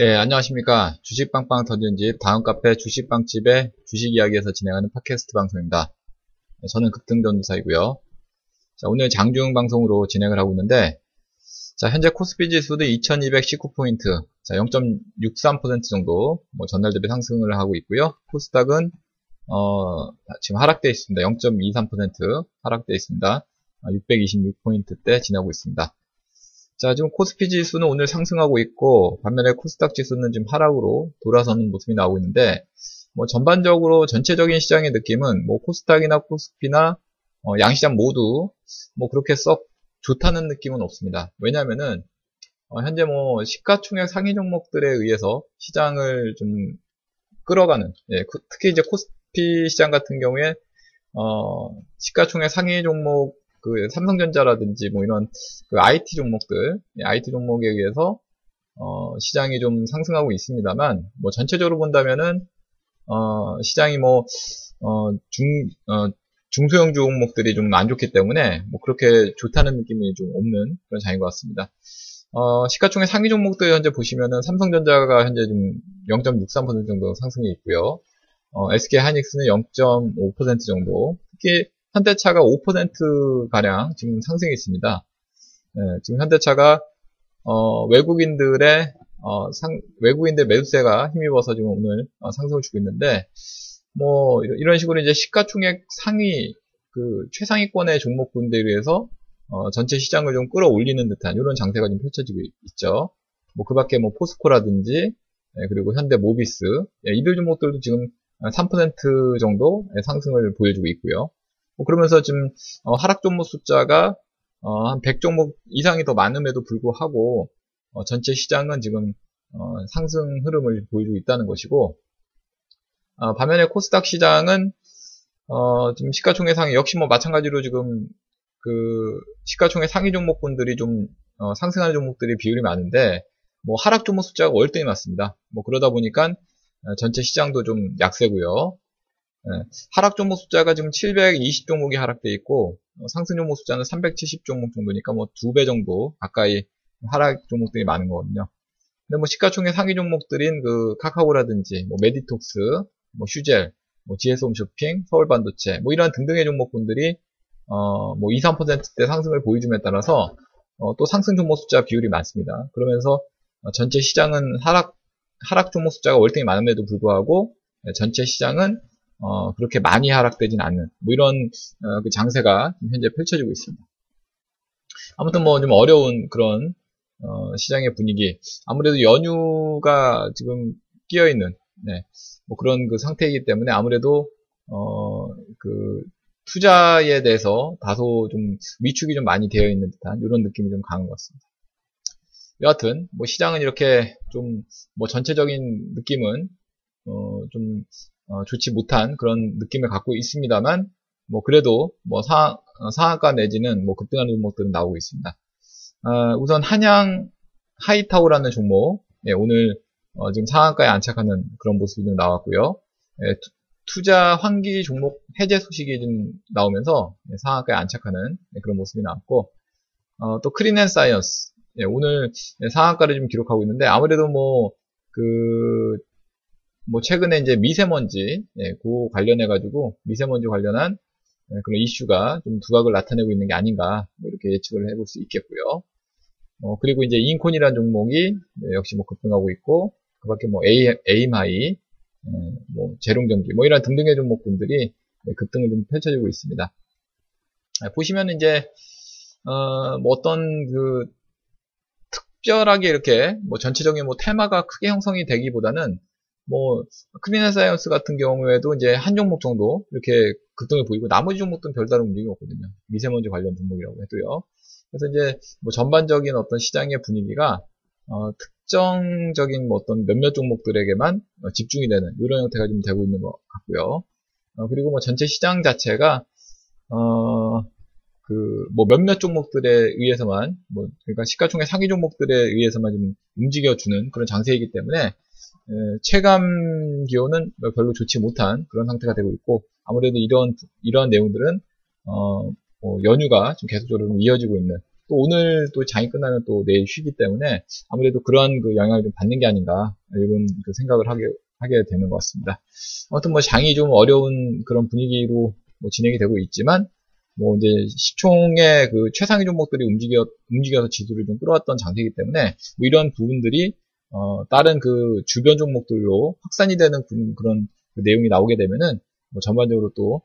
네, 안녕하십니까. 주식빵빵 던전집 다음 카페 주식빵집의 주식 이야기에서 진행하는 팟캐스트 방송입니다. 네, 저는 급등전도사이고요. 자, 오늘 장중 방송으로 진행을 하고 있는데, 자, 현재 코스피 지수도 2219포인트, 자, 0.63% 정도, 뭐 전날 대비 상승을 하고 있고요. 코스닥은, 어, 지금 하락되어 있습니다. 0.23% 하락되어 있습니다. 626포인트대 아, 지나고 있습니다. 자, 지금 코스피 지수는 오늘 상승하고 있고, 반면에 코스닥 지수는 지금 하락으로 돌아서는 모습이 나오고 있는데, 뭐 전반적으로 전체적인 시장의 느낌은 뭐 코스닥이나 코스피나 어, 양시장 모두 뭐 그렇게 썩 좋다는 느낌은 없습니다. 왜냐하면은 어, 현재 뭐 시가총액 상위 종목들에 의해서 시장을 좀 끌어가는, 예, 특히 이제 코스피 시장 같은 경우에 어, 시가총액 상위 종목 그 삼성전자라든지 뭐 이런 그 IT 종목들, IT 종목에 의해서 어, 시장이 좀 상승하고 있습니다만 뭐 전체적으로 본다면은 어, 시장이 뭐 어, 중, 어, 중소형 종목들이 좀 안 좋기 때문에 뭐 그렇게 좋다는 느낌이 좀 없는 그런 장인 것 같습니다. 어, 시가총액 상위 종목들 현재 보시면은 삼성전자가 현재 좀 0.63% 정도 상승이 있고요. 어, SK 하이닉스는 0.5% 정도. 특히 현대차가 5%가량 지금 상승이 있습니다. 네, 지금 현대차가 어, 외국인들의 어, 상, 외국인들 매수세가 힘입어서 지금 오늘 어, 상승을 주고 있는데 뭐 이런 식으로 이제 시가총액 상위 그 최상위권의 종목군들에 의해서 어, 전체 시장을 좀 끌어올리는 듯한 이런 장세가 좀 펼쳐지고 있죠. 뭐 그밖에 뭐 포스코라든지 예, 그리고 현대 모비스 예, 이들 종목들도 지금 3% 정도 상승을 보여주고 있고요. 뭐 그러면서 지금 어, 하락 종목 숫자가 어, 한 100종목 이상이 더 많음에도 불구하고 어, 전체 시장은 지금 어, 상승 흐름을 보여주고 있다는 것이고 어, 반면에 코스닥 시장은 어, 지금 시가총액 상위 역시 뭐 마찬가지로 지금 그 시가총액 상위 종목분들이 좀 상승하는 종목들이 비율이 많은데 뭐 하락 종목 숫자가 월등히 많습니다. 뭐 그러다 보니까 전체 시장도 좀 약세고요. 예, 하락 종목 숫자가 지금 720 종목이 하락돼 있고 어, 상승 종목 숫자는 370 종목 정도니까 뭐 두 배 정도 가까이 하락 종목들이 많은 거거든요. 근데 뭐 시가총액 상위 종목들인 그 카카오라든지 뭐 메디톡스, 뭐 휴젤, 뭐 GS홈 쇼핑, 서울반도체 뭐 이런 등등의 종목분들이 어 뭐 2, 3%대 상승을 보여줌에 따라서 어 또 상승 종목 숫자 비율이 많습니다. 그러면서 어 전체 시장은 하락 하락 종목 숫자가 월등히 많음에도 불구하고 예, 전체 시장은 어, 그렇게 많이 하락되진 않는 뭐 이런 어, 그 장세가 현재 펼쳐지고 있습니다. 아무튼 뭐 좀 어려운 그런 어, 시장의 분위기 아무래도 연휴가 지금 끼어 있는 네, 뭐 그런 그 상태이기 때문에 아무래도 어, 그 투자에 대해서 다소 좀 위축이 좀 많이 되어 있는 듯한 이런 느낌이 좀 강한 것 같습니다. 여하튼 뭐 시장은 이렇게 좀 뭐 전체적인 느낌은 어, 좀 어, 좋지 못한 그런 느낌을 갖고 있습니다만 뭐 그래도 뭐 상, 어, 상한가 내지는 뭐 급등하는 종목들은 나오고 있습니다. 어, 우선 한양 하이타우라는 종목 예, 오늘 어, 지금 상한가에 안착하는 그런 모습이 좀 나왔고요. 예, 투, 자 환기 종목 해제 소식이 좀 나오면서 예, 상한가에 안착하는 예, 그런 모습이 나왔고 어, 또 크린앤사이언스 예, 오늘 예, 상한가를 좀 기록하고 있는데 아무래도 뭐 그 뭐 최근에 이제 미세먼지, 예, 그 관련해 가지고 미세먼지 관련한 예, 그런 이슈가 좀 두각을 나타내고 있는 게 아닌가 뭐 이렇게 예측을 해볼 수 있겠고요. 어, 그리고 이제 인콘이라는 종목이 예, 역시 뭐 급등하고 있고 그밖에 뭐 A, 에임하이, 예, 뭐 제룡전기 뭐 이런 등등의 종목군들이 예, 급등을 좀 펼쳐지고 있습니다. 아, 보시면 이제 어, 뭐 어떤 그 특별하게 이렇게 뭐 전체적인 뭐 테마가 크게 형성이 되기보다는 뭐 크린앤사이언스 같은 경우에도 이제 한 종목 정도 이렇게 급등을 보이고 나머지 종목들은 별다른 움직임이 없거든요. 미세먼지 관련 종목이라고 해도요. 그래서 이제 뭐 전반적인 어떤 시장의 분위기가 어, 특정적인 뭐 어떤 몇몇 종목들에게만 어, 집중이 되는 이런 형태가 좀 되고 있는 것 같고요. 어, 그리고 뭐 전체 시장 자체가 어, 그뭐 몇몇 종목들에 의해서만 뭐 그러니까 시가총액 상위 종목들에 의해서만 좀 움직여주는 그런 장세이기 때문에 체감 기온은 별로 좋지 못한 그런 상태가 되고 있고 아무래도 이런 이러한 내용들은 어, 뭐 연휴가 좀 계속적으로 이어지고 있는 또 오늘 또 장이 끝나면 또 내일 쉬기 때문에 아무래도 그런 그 영향을 좀 받는 게 아닌가 이런 그 생각을 하게 하게 되는 것 같습니다. 아무튼 뭐 장이 좀 어려운 그런 분위기로 뭐 진행이 되고 있지만 뭐 이제 시총의 그 최상위 종목들이 움직여 움직여서 지수를 좀 끌어왔던 장세이기 때문에 뭐 이런 부분들이 어 다른 그 주변 종목들로 확산이 되는 그런 그 내용이 나오게 되면은 뭐 전반적으로 또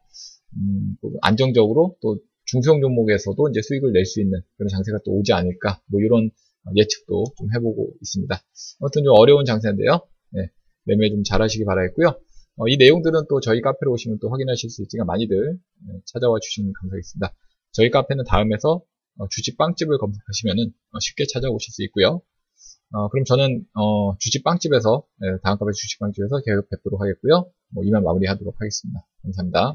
음, 안정적으로 또 중소형 종목에서도 이제 수익을 낼 수 있는 그런 장세가 또 오지 않을까 뭐 이런 예측도 좀 해보고 있습니다. 아무튼 좀 어려운 장세인데요. 네, 매매 좀 잘하시기 바라겠고요. 어, 이 내용들은 또 저희 카페로 오시면 또 확인하실 수 있으니까 많이들 네, 찾아와 주시면 감사하겠습니다. 저희 카페는 다음에서 어, 주식 빵집을 검색하시면 어, 쉽게 찾아오실 수 있고요. 어, 그럼 저는 어, 주식 빵집에서 네, 다음 카페 주식 빵집에서 계속 뵙도록 하겠고요. 뭐 이만 마무리하도록 하겠습니다. 감사합니다.